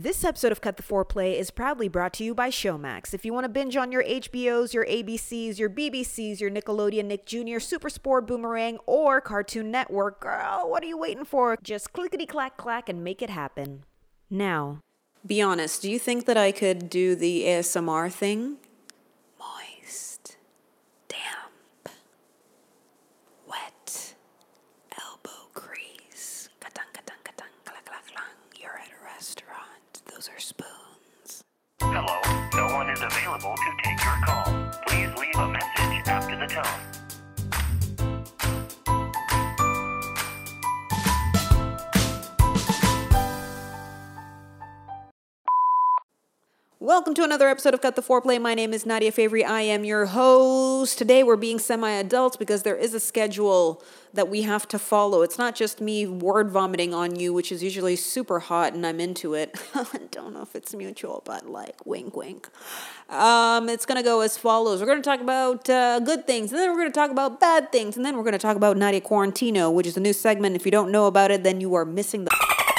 This episode of Cut the Foreplay is proudly brought to you by Showmax. If you want to binge on your HBOs, your ABCs, your BBCs, your Nickelodeon, Nick Jr., Super Sport, Boomerang, or Cartoon Network, girl, what are you waiting for? Just clickety clack clack and make it happen. Now, be honest, do you think that I could do the ASMR thing? Hello, no one is available to take your call. Please leave a message after the tone. Welcome to another episode of Cut the Foreplay. My name is Nadia Favry. I am your host. Today we're being semi adults because there is a schedule that we have to follow. It's not just me word vomiting on you, which is usually super hot and I'm into it. I don't know if it's mutual, but like wink wink. Um, it's going to go as follows We're going to talk about uh, good things, and then we're going to talk about bad things, and then we're going to talk about Nadia Quarantino, which is a new segment. If you don't know about it, then you are missing the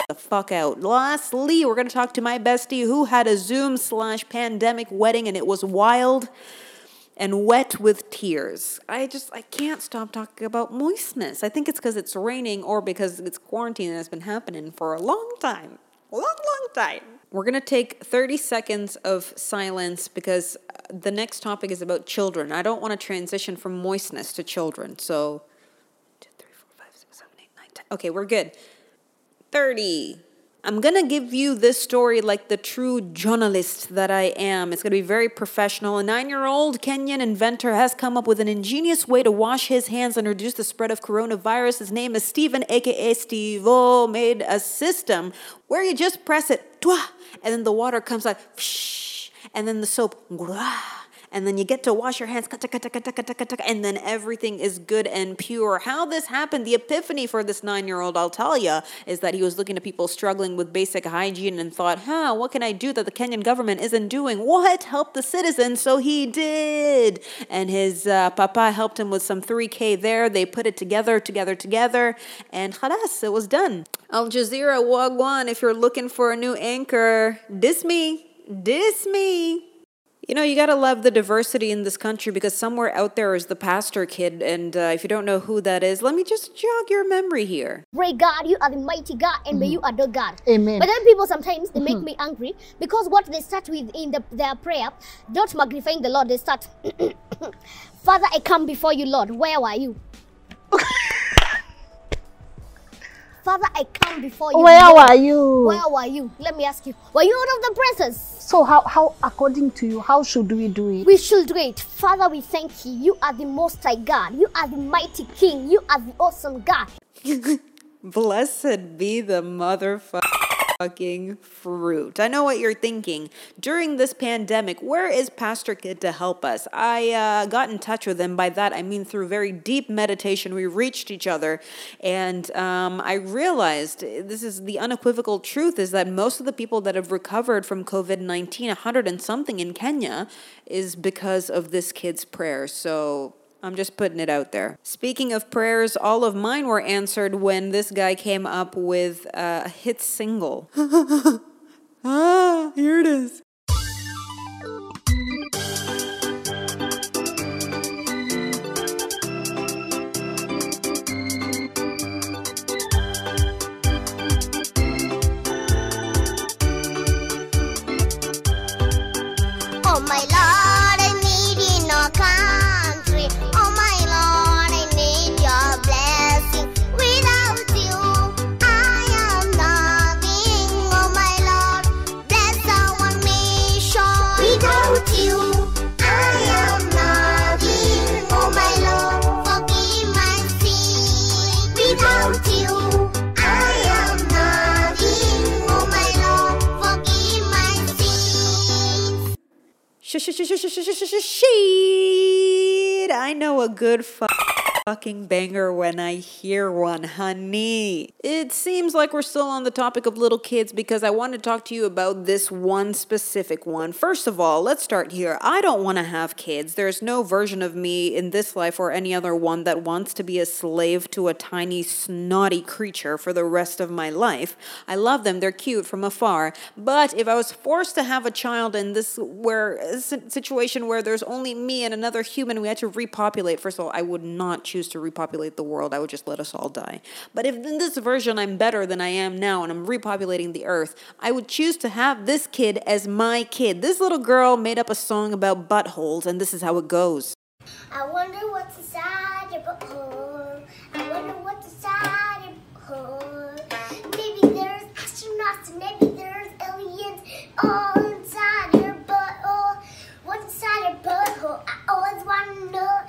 the fuck out. Lastly, we're going to talk to my bestie who had a Zoom slash pandemic wedding and it was wild and wet with tears. I just, I can't stop talking about moistness. I think it's because it's raining or because it's quarantine that's been happening for a long time. Long, long time. We're going to take 30 seconds of silence because uh, the next topic is about children. I don't want to transition from moistness to children. So, two, three, four, five, six, seven, eight, nine, ten. Okay, we're good. 30. I'm to give you this story like the true journalist that I am. It's to be very professional. A nine year old Kenyan inventor has come up with an ingenious way to wash his hands and reduce the spread of coronavirus. His name is Stephen, aka Steve made a system where you just press it, and then the water comes out, and then the soap, and then you get to wash your hands, and then everything is good and pure. How this happened, the epiphany for this nine year old, I'll tell you, is that he was looking at people struggling with basic hygiene and thought, huh, what can I do that the Kenyan government isn't doing? What? Help the citizens. So he did. And his uh, papa helped him with some 3K there. They put it together, together, together, and khalas, it was done. Al Jazeera, Wagwan, if you're looking for a new anchor, diss me, diss me. You know, you gotta love the diversity in this country because somewhere out there is the pastor kid, and uh, if you don't know who that is, let me just jog your memory here. Pray God, you are the mighty God, and may you adore God. Amen. But then people sometimes they make me angry because what they start with in the, their prayer, not magnifying the Lord, they start, Father, I come before you, Lord. Where were you? Father, I come before you. Where Lord. were you? Where were you? Let me ask you. Were you out of the presence? So how, how according to you, how should we do it? We should do it. Father, we thank you. You are the most high God. You are the mighty King. You are the awesome God. Blessed be the motherfucking fruit. I know what you're thinking. During this pandemic, where is Pastor Kid to help us? I uh, got in touch with him. By that, I mean through very deep meditation, we reached each other. And um, I realized this is the unequivocal truth is that most of the people that have recovered from COVID 19, 100 and something in Kenya, is because of this kid's prayer. So I'm just putting it out there. Speaking of prayers, all of mine were answered when this guy came up with a hit single. ah, here it is. Shit! I know a good fucking banger when I hear one, honey. It seems like we're still on the topic of little kids because I want to talk to you about this one specific one. First of all, let's start here. I don't want to have kids. There's no version of me in this life or any other one that wants to be a slave to a tiny, snotty creature for the rest of my life. I love them, they're cute from afar. But if I was forced to have a child in this where situation where there's only me and another human, we had to repopulate. First of all, I would not choose to repopulate the world. I would just let us all die. But if in this version I'm better than I am now and I'm repopulating the earth, I would choose to have this kid as my kid. This little girl made up a song about buttholes, and this is how it goes. I wonder what's inside your butthole. I wonder what's inside your butthole. Maybe there's astronauts maybe there's aliens all inside your butthole. What's inside your butthole? I always want to know.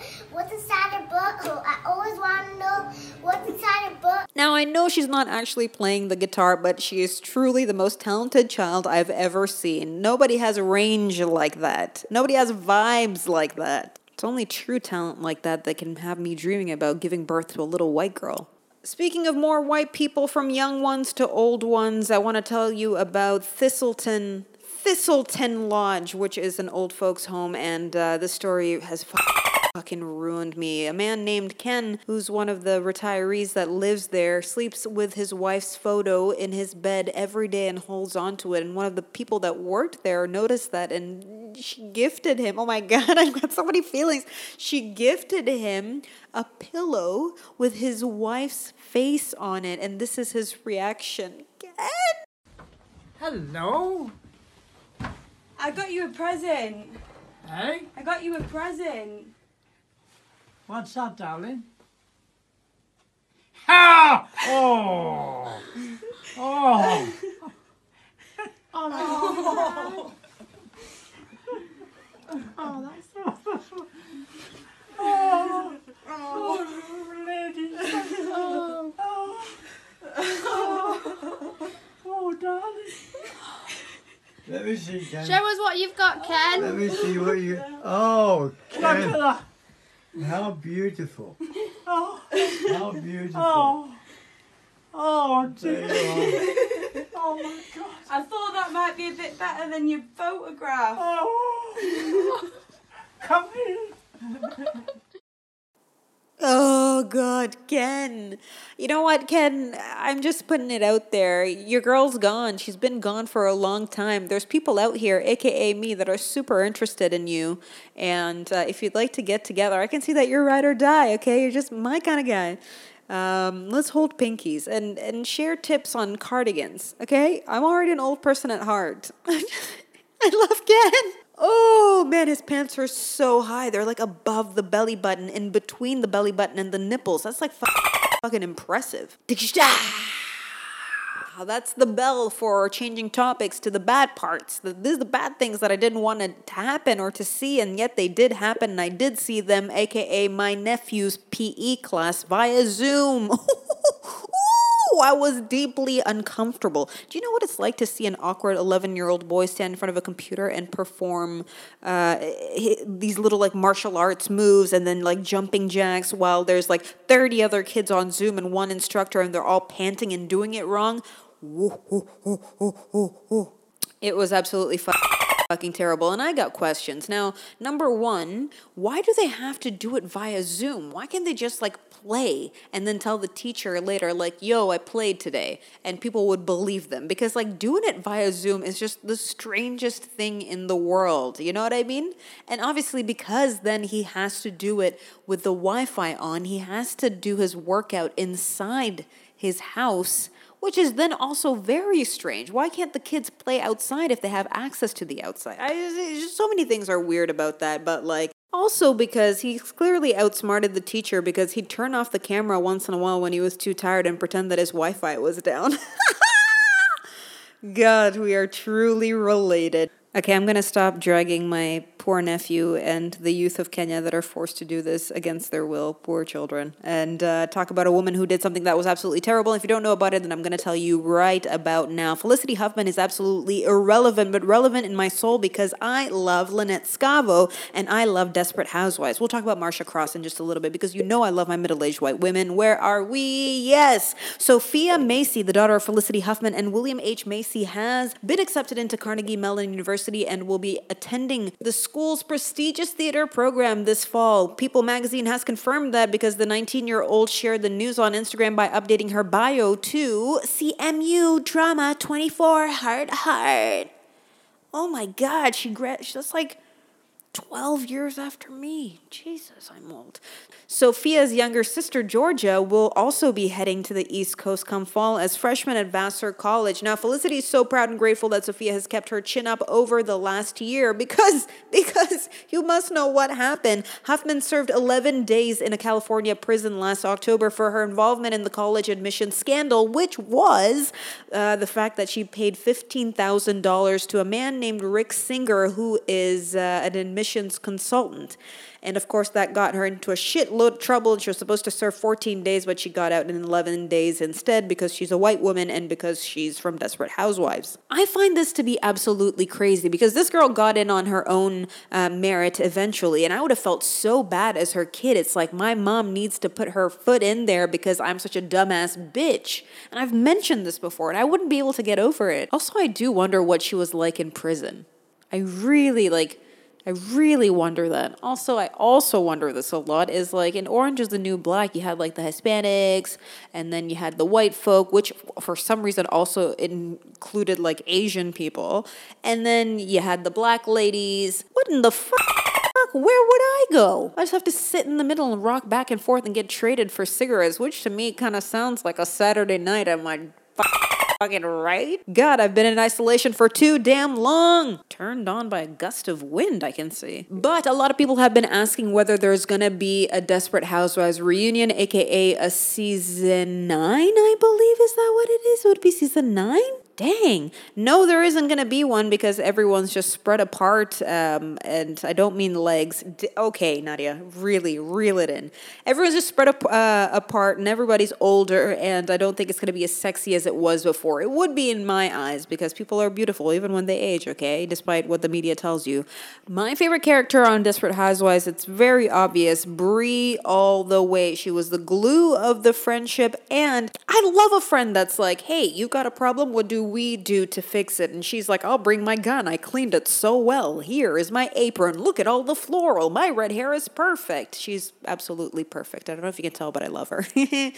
What's inside your butthole? I always want to know. What's inside a butt? Now, I know she's not actually playing the guitar, but she is truly the most talented child I've ever seen. Nobody has range like that. Nobody has vibes like that. It's only true talent like that that can have me dreaming about giving birth to a little white girl. Speaking of more white people, from young ones to old ones, I want to tell you about Thistleton. Thistleton Lodge, which is an old folks' home, and uh, story has fu- fucking ruined me. A man named Ken, who's one of the retirees that lives there, sleeps with his wife's photo in his bed every day and holds onto it. And one of the people that worked there noticed that and she gifted him. Oh my God, I've got so many feelings. She gifted him a pillow with his wife's face on it, and this is his reaction. Ken! Hello. I got you a present. Hey, I got you a present. What's that, darling? Ah! Oh! Oh! Oh, oh, oh, lady. Oh, oh, oh, darling. Let me see, Ken. Show us what you've got, Ken. Let me see what you. Oh, Look at Ken. that. How beautiful. Oh, How beautiful. oh, oh, There dear. Oh my God. I thought that might be a bit better than your photograph. Oh. Come here. Oh God, Ken. You know what, Ken? I'm just putting it out there. Your girl's gone. She's been gone for a long time. There's people out here, aka me, that are super interested in you. And uh, if you'd like to get together, I can see that you're ride or die. Okay, you're just my kind of guy. Um, let's hold pinkies and and share tips on cardigans. Okay, I'm already an old person at heart. I love Ken. Oh man, his pants are so high. They're like above the belly button, in between the belly button and the nipples. That's like fu- fucking impressive. That's the bell for changing topics to the bad parts. The- These are the bad things that I didn't want to happen or to see, and yet they did happen, and I did see them, aka my nephew's PE class via Zoom. I was deeply uncomfortable. Do you know what it's like to see an awkward 11 year old boy stand in front of a computer and perform uh, these little like martial arts moves and then like jumping jacks while there's like 30 other kids on Zoom and one instructor and they're all panting and doing it wrong? It was absolutely fu- fucking terrible. And I got questions. Now, number one, why do they have to do it via Zoom? Why can't they just like play and then tell the teacher later, like, yo, I played today? And people would believe them. Because like doing it via Zoom is just the strangest thing in the world. You know what I mean? And obviously, because then he has to do it with the Wi Fi on, he has to do his workout inside his house which is then also very strange. Why can't the kids play outside if they have access to the outside? I, just so many things are weird about that, but like also because he clearly outsmarted the teacher because he'd turn off the camera once in a while when he was too tired and pretend that his Wi-Fi was down. God, we are truly related. Okay, I'm gonna stop dragging my poor nephew and the youth of Kenya that are forced to do this against their will, poor children, and uh, talk about a woman who did something that was absolutely terrible. If you don't know about it, then I'm going to tell you right about now. Felicity Huffman is absolutely irrelevant, but relevant in my soul because I love Lynette Scavo and I love Desperate Housewives. We'll talk about Marcia Cross in just a little bit because you know I love my middle aged white women. Where are we? Yes. Sophia Macy, the daughter of Felicity Huffman and William H. Macy, has been accepted into Carnegie Mellon University and will be attending the school's prestigious theater program this fall. People magazine has confirmed that because the 19 year old shared the news on Instagram by updating her bio to CMU Drama 24 Heart Heart. Oh my God, she gra- she's like 12 years after me. Jesus, I'm old. Sophia's younger sister, Georgia, will also be heading to the East Coast come fall as freshman at Vassar College. Now, Felicity is so proud and grateful that Sophia has kept her chin up over the last year because, because you must know what happened. Huffman served 11 days in a California prison last October for her involvement in the college admission scandal, which was uh, the fact that she paid $15,000 to a man named Rick Singer, who is uh, an admissions consultant. And of course, that got her into a shitload of trouble. She was supposed to serve 14 days, but she got out in 11 days instead because she's a white woman and because she's from Desperate Housewives. I find this to be absolutely crazy because this girl got in on her own uh, merit eventually, and I would have felt so bad as her kid. It's like my mom needs to put her foot in there because I'm such a dumbass bitch. And I've mentioned this before, and I wouldn't be able to get over it. Also, I do wonder what she was like in prison. I really like. I really wonder that. Also, I also wonder this a lot is like in Orange is the New Black, you had like the Hispanics and then you had the white folk, which for some reason also included like Asian people. And then you had the black ladies. What in the fuck? Where would I go? I just have to sit in the middle and rock back and forth and get traded for cigarettes, which to me kind of sounds like a Saturday night at my fucking right? God, I've been in isolation for too damn long. Turned on by a gust of wind, I can see. But a lot of people have been asking whether there's gonna be a Desperate Housewives reunion, aka a season nine, I believe. Is that what it is? Would be season nine? Dang. No, there isn't going to be one because everyone's just spread apart. Um, and I don't mean legs. D- okay, Nadia, really, reel it in. Everyone's just spread ap- uh, apart and everybody's older. And I don't think it's going to be as sexy as it was before. It would be in my eyes because people are beautiful even when they age, okay? Despite what the media tells you. My favorite character on Desperate Housewives, it's very obvious. Bree all the way. She was the glue of the friendship. And I love a friend that's like, hey, you got a problem? What do we do to fix it? And she's like, I'll bring my gun. I cleaned it so well. Here is my apron. Look at all the floral. My red hair is perfect. She's absolutely perfect. I don't know if you can tell, but I love her.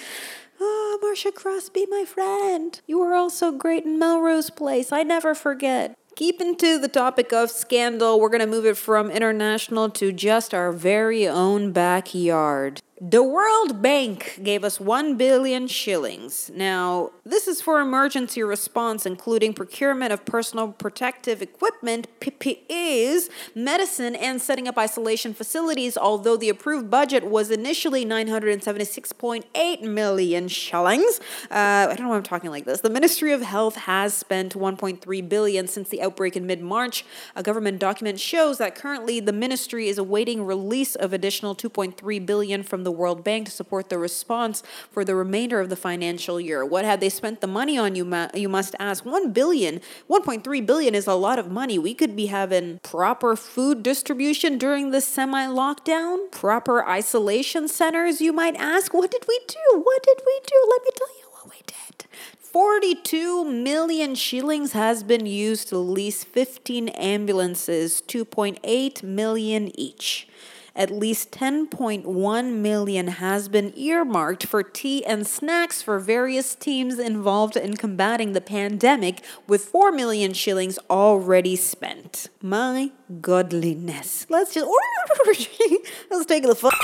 oh, Marcia Cross, be my friend. You were also great in Melrose Place. I never forget. Keeping to the topic of scandal, we're going to move it from international to just our very own backyard. The World Bank gave us 1 billion shillings. Now, this is for emergency response, including procurement of personal protective equipment, PPEs, medicine, and setting up isolation facilities, although the approved budget was initially 976.8 million shillings. Uh, I don't know why I'm talking like this. The Ministry of Health has spent 1.3 billion since the outbreak in mid-March. A government document shows that currently the ministry is awaiting release of additional 2.3 billion from the World Bank to support the response for the remainder of the financial year. What have they spent the money on? You ma- you must ask. 1 billion, 1.3 billion is a lot of money. We could be having proper food distribution during this semi-lockdown, proper isolation centers. You might ask. What did we do? What did we do? Let me tell you what we did. 42 million shillings has been used to lease 15 ambulances, 2.8 million each. At least 10.1 million has been earmarked for tea and snacks for various teams involved in combating the pandemic, with 4 million shillings already spent. My godliness. Let's just let's take the fuck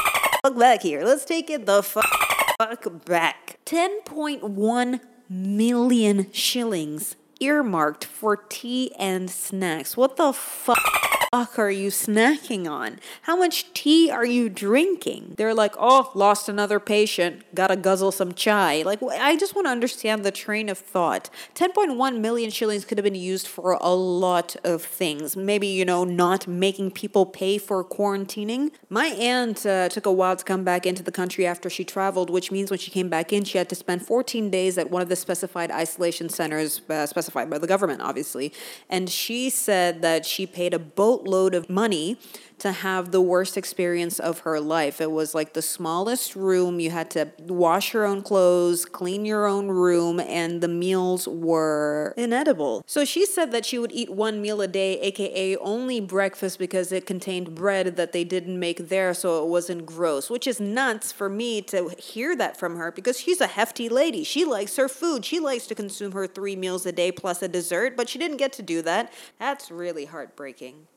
back here. Let's take it the fuck back. 10.1 million shillings earmarked for tea and snacks. What the fuck? Fuck are you snacking on? How much tea are you drinking? They're like, oh, lost another patient, gotta guzzle some chai. Like, I just want to understand the train of thought. 10.1 million shillings could have been used for a lot of things. Maybe, you know, not making people pay for quarantining. My aunt uh, took a while to come back into the country after she traveled, which means when she came back in, she had to spend 14 days at one of the specified isolation centers uh, specified by the government, obviously. And she said that she paid a boatload of money to have the worst experience of her life. It was like the smallest room. You had to wash your own clothes, clean your own room, and the meals were inedible. So she said that she would eat one meal a day, aka only breakfast, because it contained bread that they didn't make there, so it wasn't gross, which is nuts for me to hear that from her because she's a hefty lady. She likes her food. She likes to consume her three meals a day plus a dessert, but she didn't get to do that. That's really heartbreaking.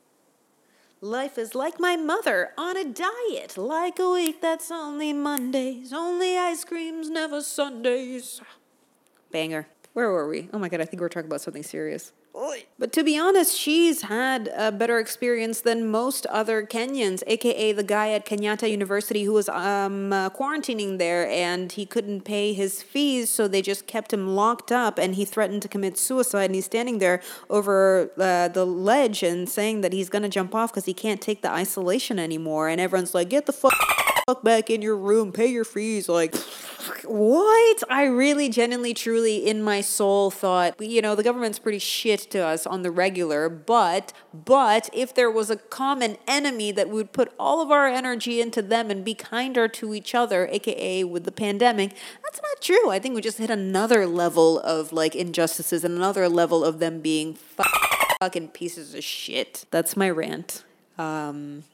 Life is like my mother on a diet, like a week that's only Mondays, only ice creams, never Sundays. Banger. Where were we? Oh my god, I think we're talking about something serious. But to be honest, she's had a better experience than most other Kenyans, aka the guy at Kenyatta University who was um, uh, quarantining there and he couldn't pay his fees, so they just kept him locked up and he threatened to commit suicide. And he's standing there over uh, the ledge and saying that he's gonna jump off because he can't take the isolation anymore. And everyone's like, get the fuck fuck back in your room, pay your fees. Like, what? I really, genuinely, truly, in my soul thought, you know, the government's pretty shit to us on the regular, but, but if there was a common enemy that we would put all of our energy into them and be kinder to each other, aka with the pandemic, that's not true. I think we just hit another level of like injustices and another level of them being fucking pieces of shit. That's my rant. Um,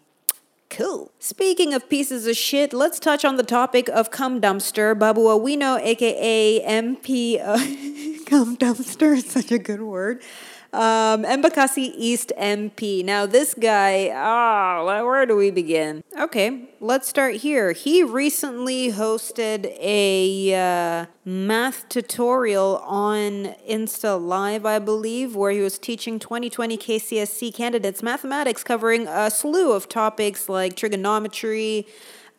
Cool. Speaking of pieces of shit, let's touch on the topic of cum dumpster. Babu Owino, aka MP, uh, cum dumpster is such a good word. Um, Embakasi East MP. Now, this guy, ah, well, where do we begin? Okay, let's start here. He recently hosted a uh, math tutorial on Insta Live, I believe, where he was teaching 2020 KCSE candidates mathematics, covering a slew of topics like trigonometry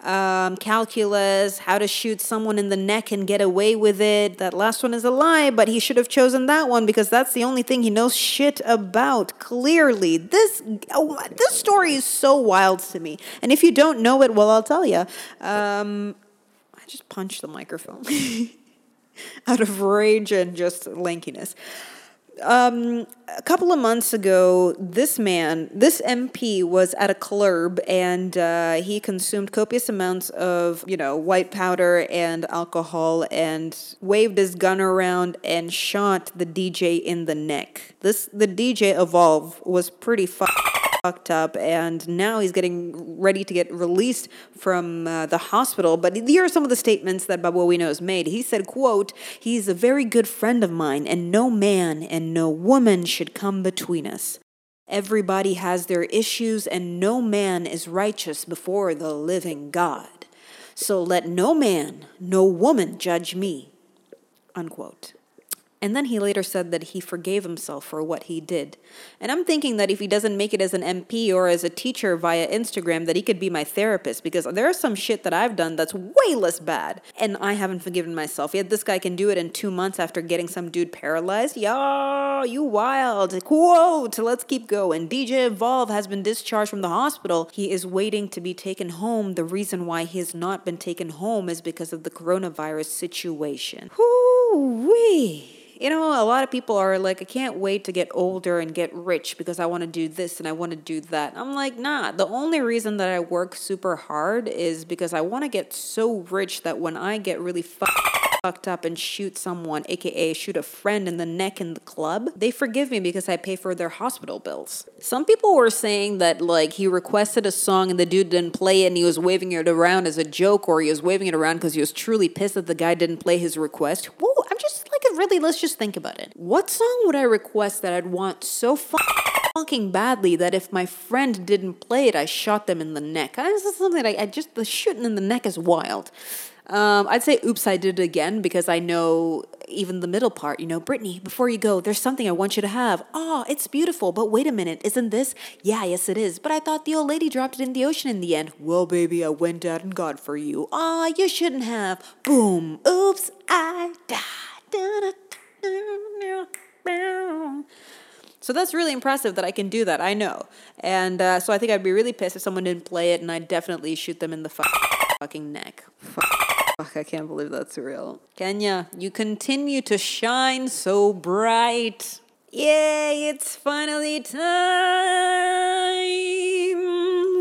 um, calculus, how to shoot someone in the neck and get away with it. That last one is a lie, but he should have chosen that one because that's the only thing he knows shit about. Clearly, this oh, this story is so wild to me. And if you don't know it, well, I'll tell you. Um, I just punched the microphone out of rage and just lankiness um, a couple of months ago, this man, this MP, was at a club and uh, he consumed copious amounts of, you know, white powder and alcohol and waved his gun around and shot the DJ in the neck. This the DJ Evolve was pretty fucked fucked up and now he's getting ready to get released from uh, the hospital. But here are some of the statements that Babu Owino has made. He said quote he's a very good friend of mine and no man and no woman should come between us. Everybody has their issues and no man is righteous before the living god. So let no man no woman judge me unquote and then he later said that he forgave himself for what he did. And I'm thinking that if he doesn't make it as an MP or as a teacher via Instagram, that he could be my therapist because there is some shit that I've done that's way less bad. And I haven't forgiven myself. Yet this guy can do it in two months after getting some dude paralyzed. Yo, you wild. Quote, let's keep going. DJ Evolve has been discharged from the hospital. He is waiting to be taken home. The reason why he has not been taken home is because of the coronavirus situation. Whoo-wee. You know, a lot of people are like, I can't wait to get older and get rich because I want to do this and I want to do that. I'm like, nah, the only reason that I work super hard is because I want to get so rich that when I get really fucked up and shoot someone, aka shoot a friend in the neck in the club, they forgive me because I pay for their hospital bills. Some people were saying that like he requested a song and the dude didn't play it and he was waving it around as a joke or he was waving it around because he was truly pissed that the guy didn't play his request. Like, really, let's just think about it. What song would I request that I'd want so fucking badly that if my friend didn't play it, I shot them in the neck? This is something that I, just, the shooting in the neck is wild. Um, I'd say oops, I did it again because I know even the middle part, you know, Brittany, before you go, there's something I want you to have. Oh, it's beautiful, but wait a minute, isn't this? Yeah, yes, it is. But I thought the old lady dropped it in the ocean in the end. Well, baby, I went out and got for you. Ah, you shouldn't have. Boom. Oops, I died. So that's really impressive that I can do that. I know. And uh, so I think I'd be really pissed if someone didn't play it, and I'd definitely shoot them in the fu- fucking neck. Fuck, I can't believe that's real. Kenya, you continue to shine so bright. Yay, it's finally time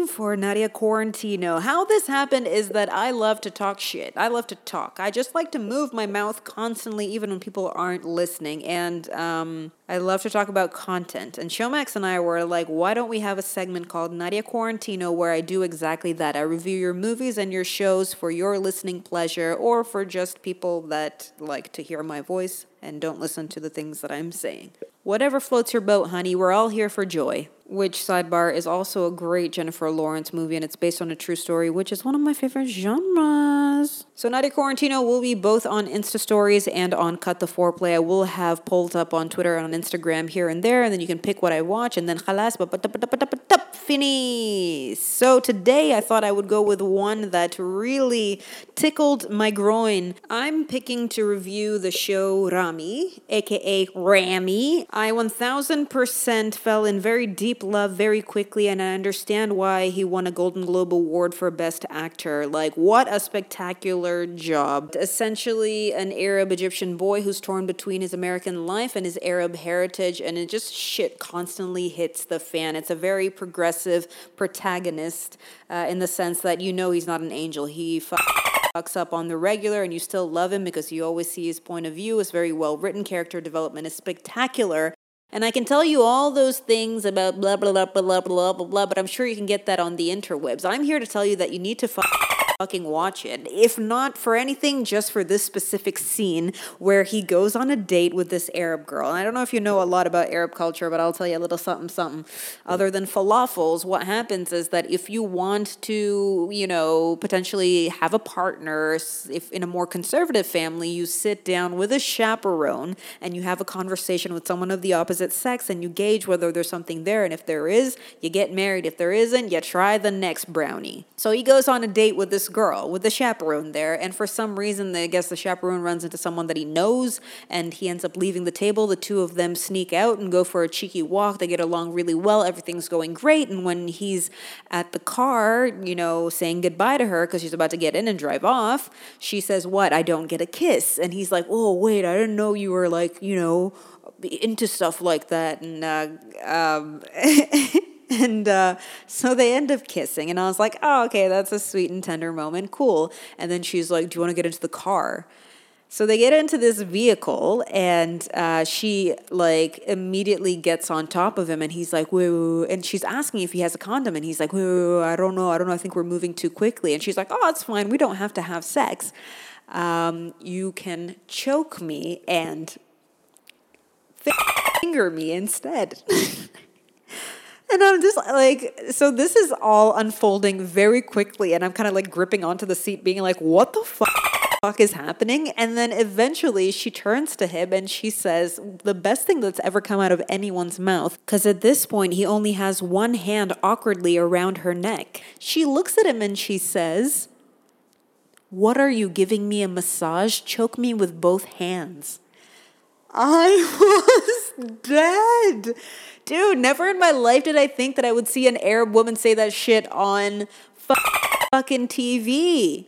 for Nadia Quarantino. How this happened is that I love to talk shit. I love to talk. I just like to move my mouth constantly, even when people aren't listening. And um, I love to talk about content. And Showmax and I were like, why don't we have a segment called Nadia Quarantino where I do exactly that? I review your movies and your shows for your listening pleasure or for just people that like to hear my voice and don't listen to the things that I'm saying. Whatever floats your boat, honey, we're all here for joy. Which, sidebar, is also a great Jennifer Lawrence movie and it's based on a true story, which is one of my favorite genres. So, Nadia Quarantino will be both on Insta Stories and on Cut the Foreplay. I will have polls up on Twitter and on Instagram here and there, and then you can pick what I watch, and then khalas, finis. So, today I thought I would go with one that really tickled my groin. I'm picking to review the show Ramy, aka Ramy. I 1000% fell in very deep love very quickly, and I understand why he won a Golden Globe Award for Best Actor. Like, what a spectacular job. Essentially, an Arab Egyptian boy who's torn between his American life and his Arab heritage, and it just shit constantly hits the fan. It's a very progressive protagonist uh, in the sense that you know he's not an angel. He fucks up on the regular and you still love him because you always see his point of view. It's very well written. Character development is spectacular. And I can tell you all those things about blah, blah, blah, blah, blah, blah, blah, blah, but I'm sure you can get that on the interwebs. I'm here to tell you that you need to fucking watch it. If not for anything, just for this specific scene where he goes on a date with this Arab girl. And I don't know if you know a lot about Arab culture, but I'll tell you a little something, something. Other than falafels, what happens is that if you want to, you know, potentially have a partner, if in a more conservative family, you sit down with a chaperone and you have a conversation with someone of the opposite sex and you gauge whether there's something there. And if there is, you get married. If there isn't, you try the next brownie. So he goes on a date with this girl with the chaperone there, and for some reason, I guess the chaperone runs into someone that he knows, and he ends up leaving the table. The two of them sneak out and go for a cheeky walk. They get along really well. Everything's going great, and when he's at the car, you know, saying goodbye to her because she's about to get in and drive off, she says, "What? I don't get a kiss," and he's like, "Oh, wait, I didn't know you were like, you know." into stuff like that and uh, um, and uh, so they end up kissing and i was like oh okay that's a sweet and tender moment cool. And then she's like do you want to get into the car? So they get into this vehicle and uh, she like immediately gets on top of him and he's like woo and she's asking if he has a condom and he's like woo i don't know i don't know i think we're moving too quickly and she's like oh it's fine we don't have to have sex. Um, you can choke me and finger me instead. and I'm just like, so this is all unfolding very quickly, and I'm kind of like gripping onto the seat, being like, what the fuck is happening? And then eventually she turns to him and she says, the best thing that's ever come out of anyone's mouth, because at this point he only has one hand awkwardly around her neck. She looks at him and she says, What are you giving me a massage? Choke me with both hands. I was dead. Dude, never in my life did I think that I would see an Arab woman say that shit on fucking TV.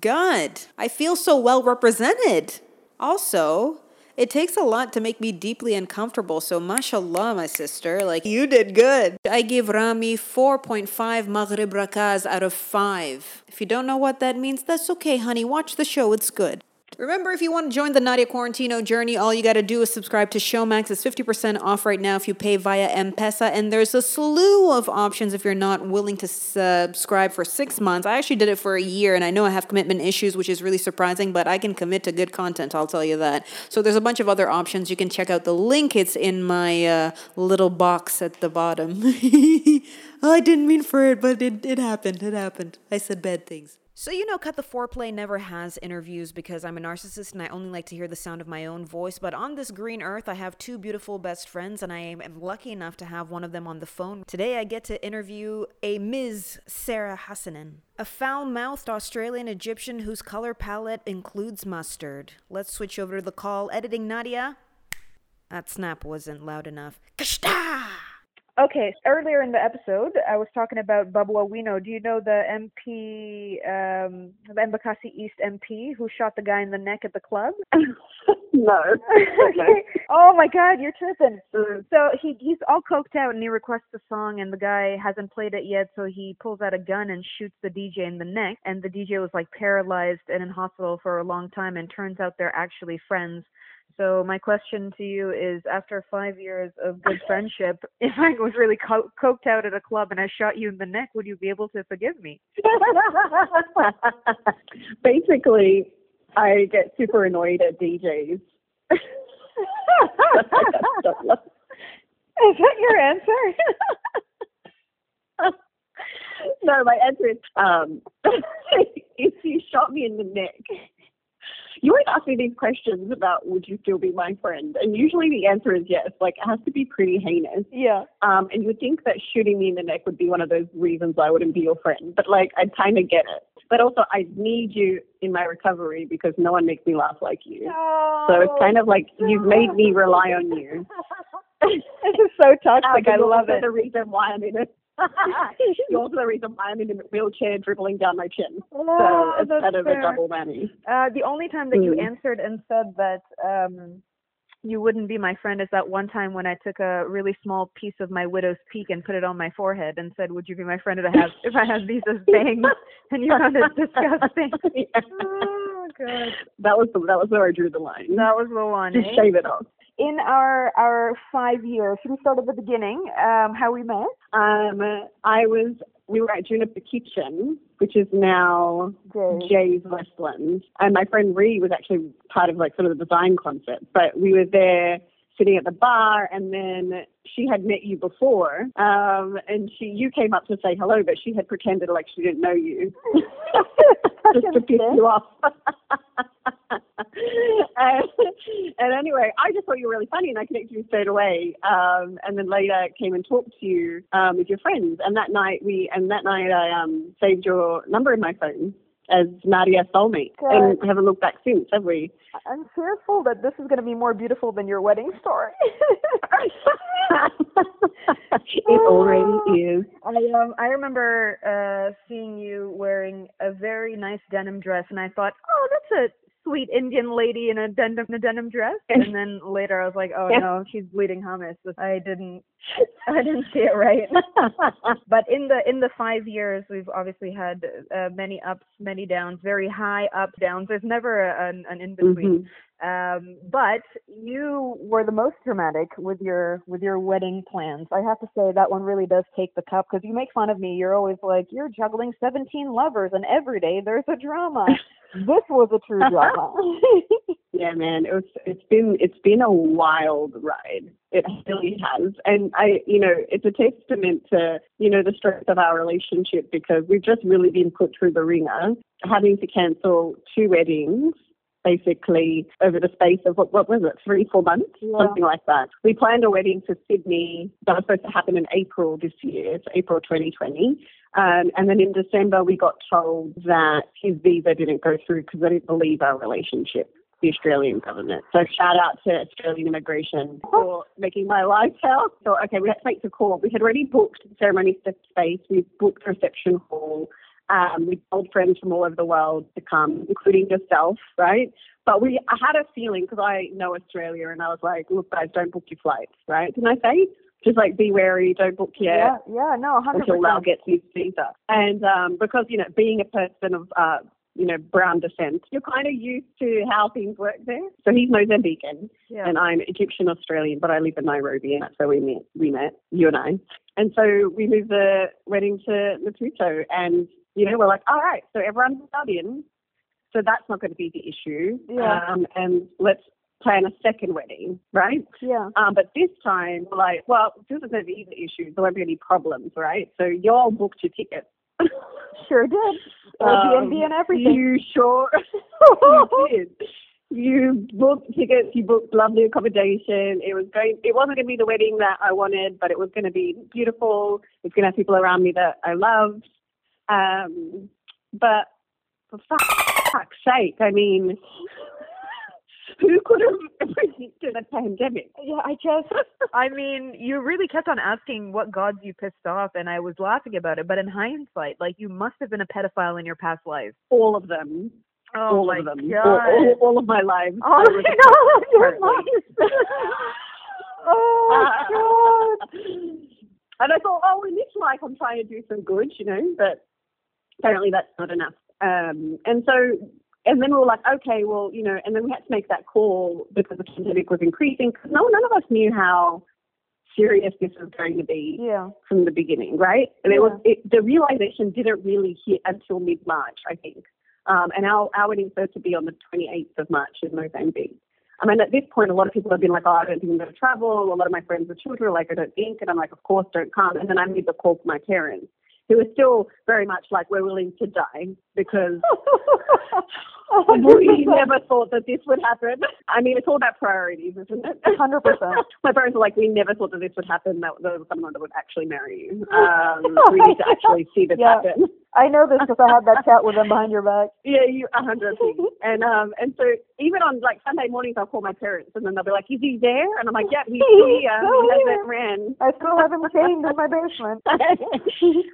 God, I feel so well represented. Also, it takes a lot to make me deeply uncomfortable, so mashallah, my sister, like you did good. I give Ramy 4.5 Maghrib Rakaz out of 5. If you don't know what that means, that's okay, honey. Watch the show, it's good. Remember, if you want to join the Nadia Quarantino journey, all you got to do is subscribe to Showmax. It's 50% off right now if you pay via M Pesa. And there's a slew of options if you're not willing to subscribe for six months. I actually did it for a year, and I know I have commitment issues, which is really surprising, but I can commit to good content, I'll tell you that. So there's a bunch of other options. You can check out the link, it's in my uh, little box at the bottom. I didn't mean for it, but it, it happened. It happened. I said bad things. So, you know, Cut the Foreplay never has interviews because I'm a narcissist and I only like to hear the sound of my own voice. But on this green earth, I have two beautiful best friends and I am lucky enough to have one of them on the phone. Today, I get to interview a Ms. Sarah Hassanen, a foul mouthed Australian Egyptian whose color palette includes mustard. Let's switch over to the call. Editing Nadia. That snap wasn't loud enough. Kashta! Okay, earlier in the episode, I was talking about Babu Owino. Do you know the MP, um, the Embakasi East MP who shot the guy in the neck at the club? No. oh my God, you're tripping. So he he's all coked out and he requests a song and the guy hasn't played it yet, so he pulls out a gun and shoots the DJ in the neck. And the DJ was like paralyzed and in hospital for a long time. And turns out they're actually friends. So my question to you is: After five years of good friendship, if I was really co- coked out at a club and I shot you in the neck, would you be able to forgive me? Basically, I get super annoyed at DJs. Is that your answer? no, my answer is um, if you shot me in the neck, you always ask me these questions about would you still be my friend, and usually the answer is yes. Like it has to be pretty heinous. yeah. Um, and you would think that shooting me in the neck would be one of those reasons I wouldn't be your friend. But like, I kind of get it. But also, I need you in my recovery because no one makes me laugh like you. So it's kind of like you've made me rely on you. This is so toxic. Um, I love it. The reason why I'm in it. you're the reason why I'm in a wheelchair dribbling down my chin. Oh, so it's that's kind of fair. a double whammy. Uh, the only time that you Mm. answered and said that um, you wouldn't be my friend is that one time when I took a really small piece of my widow's peak and put it on my forehead and said, "Would you be my friend if I have if I have these as bangs?" and you found it disgusting. Oh god, That was the, that was where I drew the line. that was the one. Just eh? shave it off. In our our five years, should we start at the beginning? Um, how we met? Um, I was we were at Juniper Kitchen, which is now Jay's. Jay's Westland, and my friend Ree was actually part of like sort of the design concept. But we were there sitting at the bar, and then she had met you before, um, and she you came up to say hello, but she had pretended like she didn't know you, just to piss you off. and, and anyway, I just thought you were really funny, and I connected you straight away. Um, and then later came and talked to you um, with your friends. And that night we and that night I um, saved your number in my phone as Nadia soulmate, and haven't looked back since, have we? I'm fearful that this is going to be more beautiful than your wedding story. it already is. I um I remember uh seeing you wearing a very nice denim dress and I thought, Oh, that's a sweet Indian lady in a denim a denim dress and then later I was like, Oh no, she's bleeding hummus. I didn't I didn't see it right. but in the in the five years we've obviously had uh, many ups, many downs, very high up downs. There's never an, an in between. Um, but you were the most dramatic with your with your wedding plans. I have to say that one really does take the cup because you make fun of me. You're always like you're juggling 17 lovers, and every day there's a drama. this was a true drama. Yeah, man, it was. It's been it's been a wild ride. It really has, and I, you know, it's a testament to you know the strength of our relationship because we've just really been put through the ringer, having to cancel two weddings basically over the space of what, what was it, three, four months, Yeah. something like that. We planned a wedding for Sydney that was supposed to happen in April this year, so April 2020. Um, and then in December, we got told that his visa didn't go through because they didn't believe our relationship, the Australian government. So shout out to Australian immigration for making my life hell. So, okay, we had to make the call. We had already booked the ceremony space. We booked the reception hall. Um, we told friends from all over the world to come, including yourself, right? But we, I had a feeling because I know Australia, and I was like, "Look, guys, don't book your flights, right?" Didn't I say? Just like be wary, don't book yet yeah, yeah, no, 100%. until Lau gets his visa. And um, because you know, being a person of uh, you know brown descent, you're kind of used to how things work there. So he's Mozambican, Yeah. and I'm Egyptian Australian, but I live in Nairobi, and that's where we met. We met you and I. And so we moved the wedding to Maputo, and you know, we're like, all right, so everyone's in, so that's not going to be the issue. Yeah. Um, and let's plan a second wedding, right? Yeah. Um, but this time, we're like, well, this is going to be the issue. There won't be any problems, right? So you all booked your tickets. Sure did. Um, Airbnb and everything. You sure? you did. You booked tickets. You booked lovely accommodation. It was going. It wasn't going to be the wedding that I wanted, but it was going to be beautiful. It's going to have people around me that I loved. Um, but for fuck- fuck's sake, I mean, who could have predicted a pandemic? Yeah, I just, I mean, you really kept on asking what gods you pissed off, and I was laughing about it. But in hindsight, like, you must have been a pedophile in your past life. All of them. Oh all my of them. God. All, all, all of my life. Oh, no, your life. oh, God. And I thought, oh, in this life, I'm trying to do some good, you know, but apparently that's not enough. Um, and so, and then we were like, okay, well, you know, and then we had to make that call because the pandemic was increasing because no, none of us knew how serious this was going to be Yeah. from the beginning, right? And it was it, the realization didn't really hit until mid March, I think. Um, and our our wedding's supposed to be on the 28th of March in Mozambique. I mean, at this point, a lot of people have been like, "Oh, I don't think I'm going to travel." A lot of my friends with children are like, "I don't think," and I'm like, "Of course, don't come." And then I made the call to my parents, who are still very much like, "We're willing to die," because we never thought that this would happen. I mean, it's all about priorities, isn't it? Hundred percent. My parents were like, we never thought that this would happen. That there was someone that would actually marry you. Um, we need to actually see this Yeah. happen. I know this because I had that chat with them behind your back. Yeah, you a hundred. And um, and so even on like Sunday mornings, I'll call my parents, and then they'll be like, "Is he there?" And I'm like, "Yeah, he's still here. He here. hasn't ran." I still have him chained in my basement.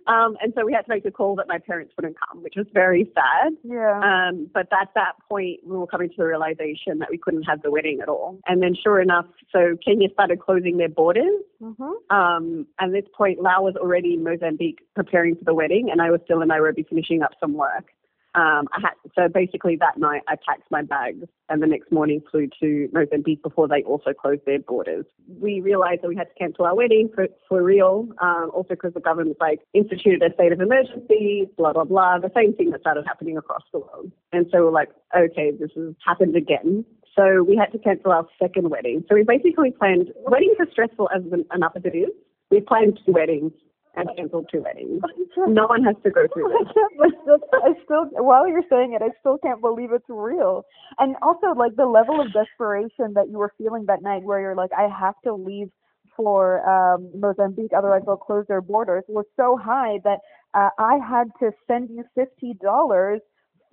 um, and so we had to make the call that my parents wouldn't come, which was very sad. Yeah. Um, but at that point, we were coming to the realization that we couldn't have the wedding at all. And then, sure enough, so Kenya started closing their borders. Mm-hmm. Um, at this point, Lau was already in Mozambique preparing for the wedding, and I was still in Nairobi finishing up some work. Um, I had so basically that night I packed my bags, and the next morning flew to Mozambique before they also closed their borders. We realized that we had to cancel our wedding for for real, um, also because the government like instituted a state of emergency, blah blah blah, the same thing that started happening across the world. And so we're like, okay, this has happened again. So we had to cancel our second wedding. So we basically planned weddings are stressful as enough as it is. We planned two weddings and canceled two weddings. No one has to go through I this. can't believe this. I still, while you're saying it, I still can't believe it's real. And also, like the level of desperation that you were feeling that night, where you're like, I have to leave for um, Mozambique, otherwise they'll close their borders, was so high that uh, I had to send you fifty dollars.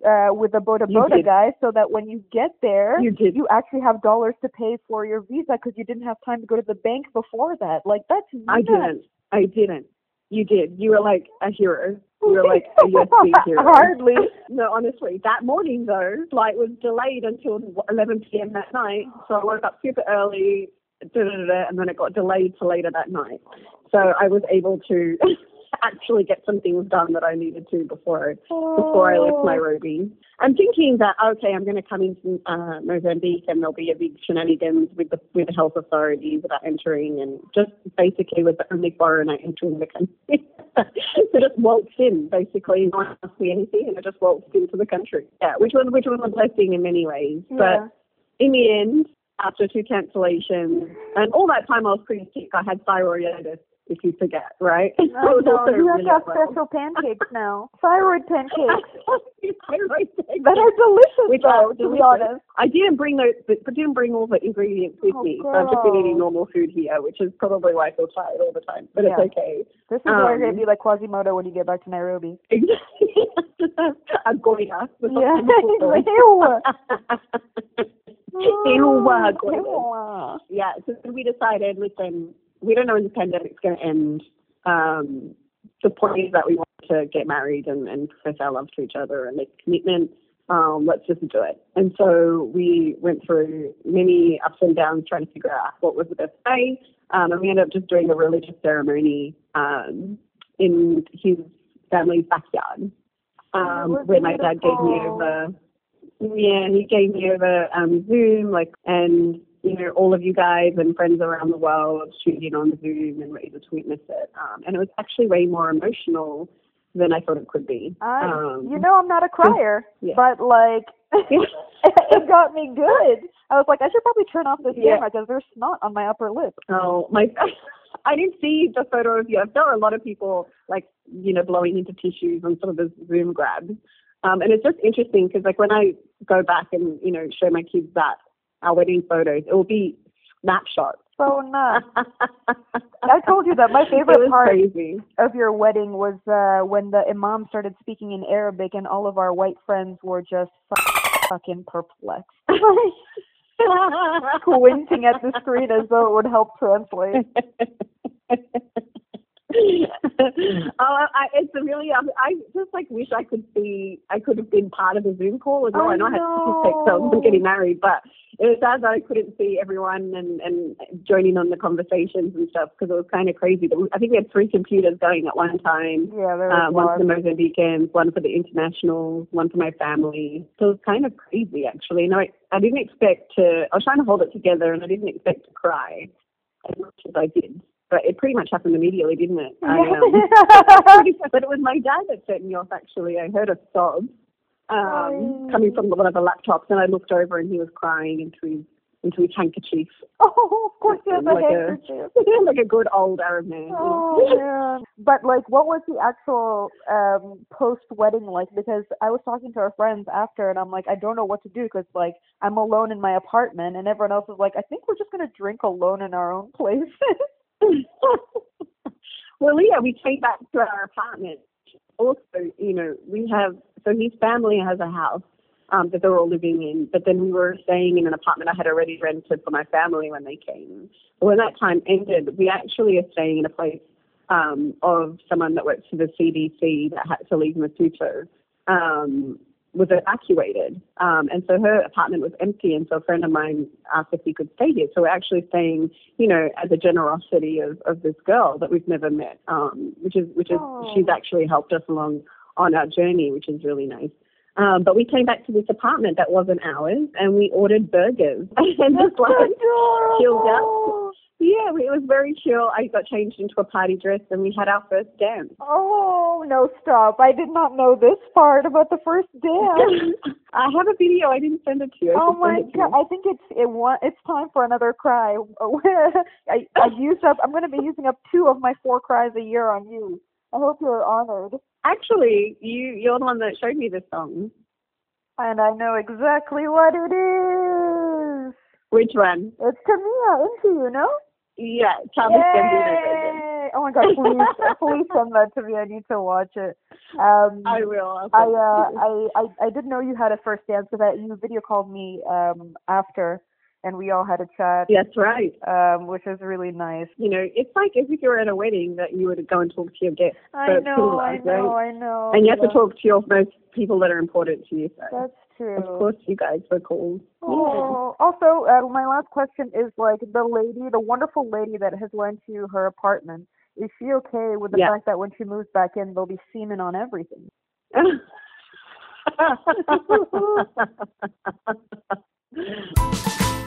Uh, with the Boda Boda guy, so that when you get there, You did. you actually have dollars to pay for your visa because you didn't have time to go to the bank before that. Like that's I didn't. I didn't. You did. You were like a hero. You were like a USB hero. Hardly. No, honestly, that morning though, flight was delayed until 11 p.m. that night. So I woke up super early, da, da, da, da, and then it got delayed to later that night. So I was able to actually get some things done that I needed to before before I left Nairobi. I'm thinking that okay, I'm going to come into uh, Mozambique and there'll be a big shenanigans with the with the health authorities about entering and just basically was the only foreigner entering the country. so just waltzed in basically, no one asked me anything, and I just waltzed into the country. Yeah, which was which was a blessing in many ways. Yeah. But in the end, after two cancellations, and all that time I was pretty sick. I had thyroiditis, if you forget, right? I I was know. also You have to have special pancakes now. Thyroid pancakes. Thyroid pancakes. that are delicious, Which though, are to be honest. I didn't bring those, but didn't bring all the ingredients with Oh, me. So I've just been eating normal food here, which is probably why I feel tired all the time. But Yeah. it's okay. This is why you're Um, going to be like Quasimodo when you get back to Nairobi. Exactly. a goiter. Yeah. Ew. Ew. Ew. Yeah, so we decided, listen, we don't know when the pandemic's going to end. Um, the point is that we want to get married and, and profess our love to each other and make a commitment. Um, let's just do it. And so we went through many ups and downs trying to figure out what was the best way. Um, and we ended up just doing a religious ceremony um, in his family's backyard, um, where my dad gave me over yeah, he gave me over um, Zoom, like, and you know, all of you guys and friends around the world shooting in on Zoom and were able to witness it. Um, and it was actually way more emotional than I thought it could be. I, um, you know, I'm not a crier, Yeah. but like, it got me good. I was like, I should probably turn off this Yeah. camera because there's snot on my upper lip. Oh, my, I didn't see the photo of you. I saw a lot of people like you know blowing into tissues on some of the Zoom grabs, um, and it's just interesting because like when I go back and you know show my kids that our wedding photos, it will be snapshots. So nuts. I told you that my favorite part crazy. of your wedding was uh, when the imam started speaking in Arabic and all of our white friends were just fucking perplexed. Squinting at the screen as though it would help translate. oh, I, it's a really. Um, I just like wish I could see. I could have been part of the Zoom call as well. I I know I had statistics, so I wasn't getting married, but it was sad that I couldn't see everyone and and joining on the conversations and stuff because it was kind of crazy. But I think we had three computers going at one time. Yeah, there Uh, was one for the. Mozambicans, one for the internationals, one for my family. So it was kind of crazy, actually. No, I, I didn't expect to. I was trying to hold it together, and I didn't expect to cry as much as I did. But it pretty much happened immediately, didn't it? I, um, but it was my dad that set me off. Actually, I heard a sob um, coming from one of the laptops, and I looked over, and he was crying into his into his handkerchief. Oh, of course he has a like handkerchief. a like a good old Arab man. Oh! But like, what was the actual um post wedding like? Because I was talking to our friends after, and I'm like, I don't know what to do because like I'm alone in my apartment, and everyone else is like, I think we're just gonna drink alone in our own place. well, yeah, we came back to our apartment. Also, you know, we have so his family has a house um, that they're all living in, but then we were staying in an apartment I had already rented for my family when they came. But when that time ended, we actually are staying in a place um, of someone that works for the CDC that had to leave Maputo. Um, was evacuated, um, and so her apartment was empty. And so a friend of mine asked if we could stay here. So we're actually staying, you know, as a generosity of, of this girl that we've never met, um, which is which is Oh. she's actually helped us along on our journey, which is really nice. Um, but we came back to this apartment that wasn't ours, and we ordered burgers and just like chilled out. Yeah, it was very chill. I got changed into a party dress, and we had our first dance. oh no, stop! I did not know this part about the first dance. I have a video. I didn't send it to you. I Oh my send it to god! I think it's it wa- it's time for another cry. I I used up. I'm going to be using up two of my four cries a year on you. I hope you're honored. Actually, you you're the one that showed me this song. And I know exactly what it is. Which one? It's Tamia into you, no? Yeah, Thomas Gambino version. Oh my god, please, please send that to me. I need to watch it. Um, I will. I'll I, send it to uh. I, I, I didn't know you had a first dance because you video called me um, after, and we all had a chat. That's right. Um, which is really nice. You know, it's like as if you were at a wedding that you would go and talk to your guests. I know, I know, right? I know. And you have to talk to your most people that are important to you. So That's true. of course, you guys were cool. Oh, also, uh, my last question is like the lady, the wonderful lady that has lent you her apartment. Is she okay with the Yeah. fact that when she moves back in, there'll be semen on everything?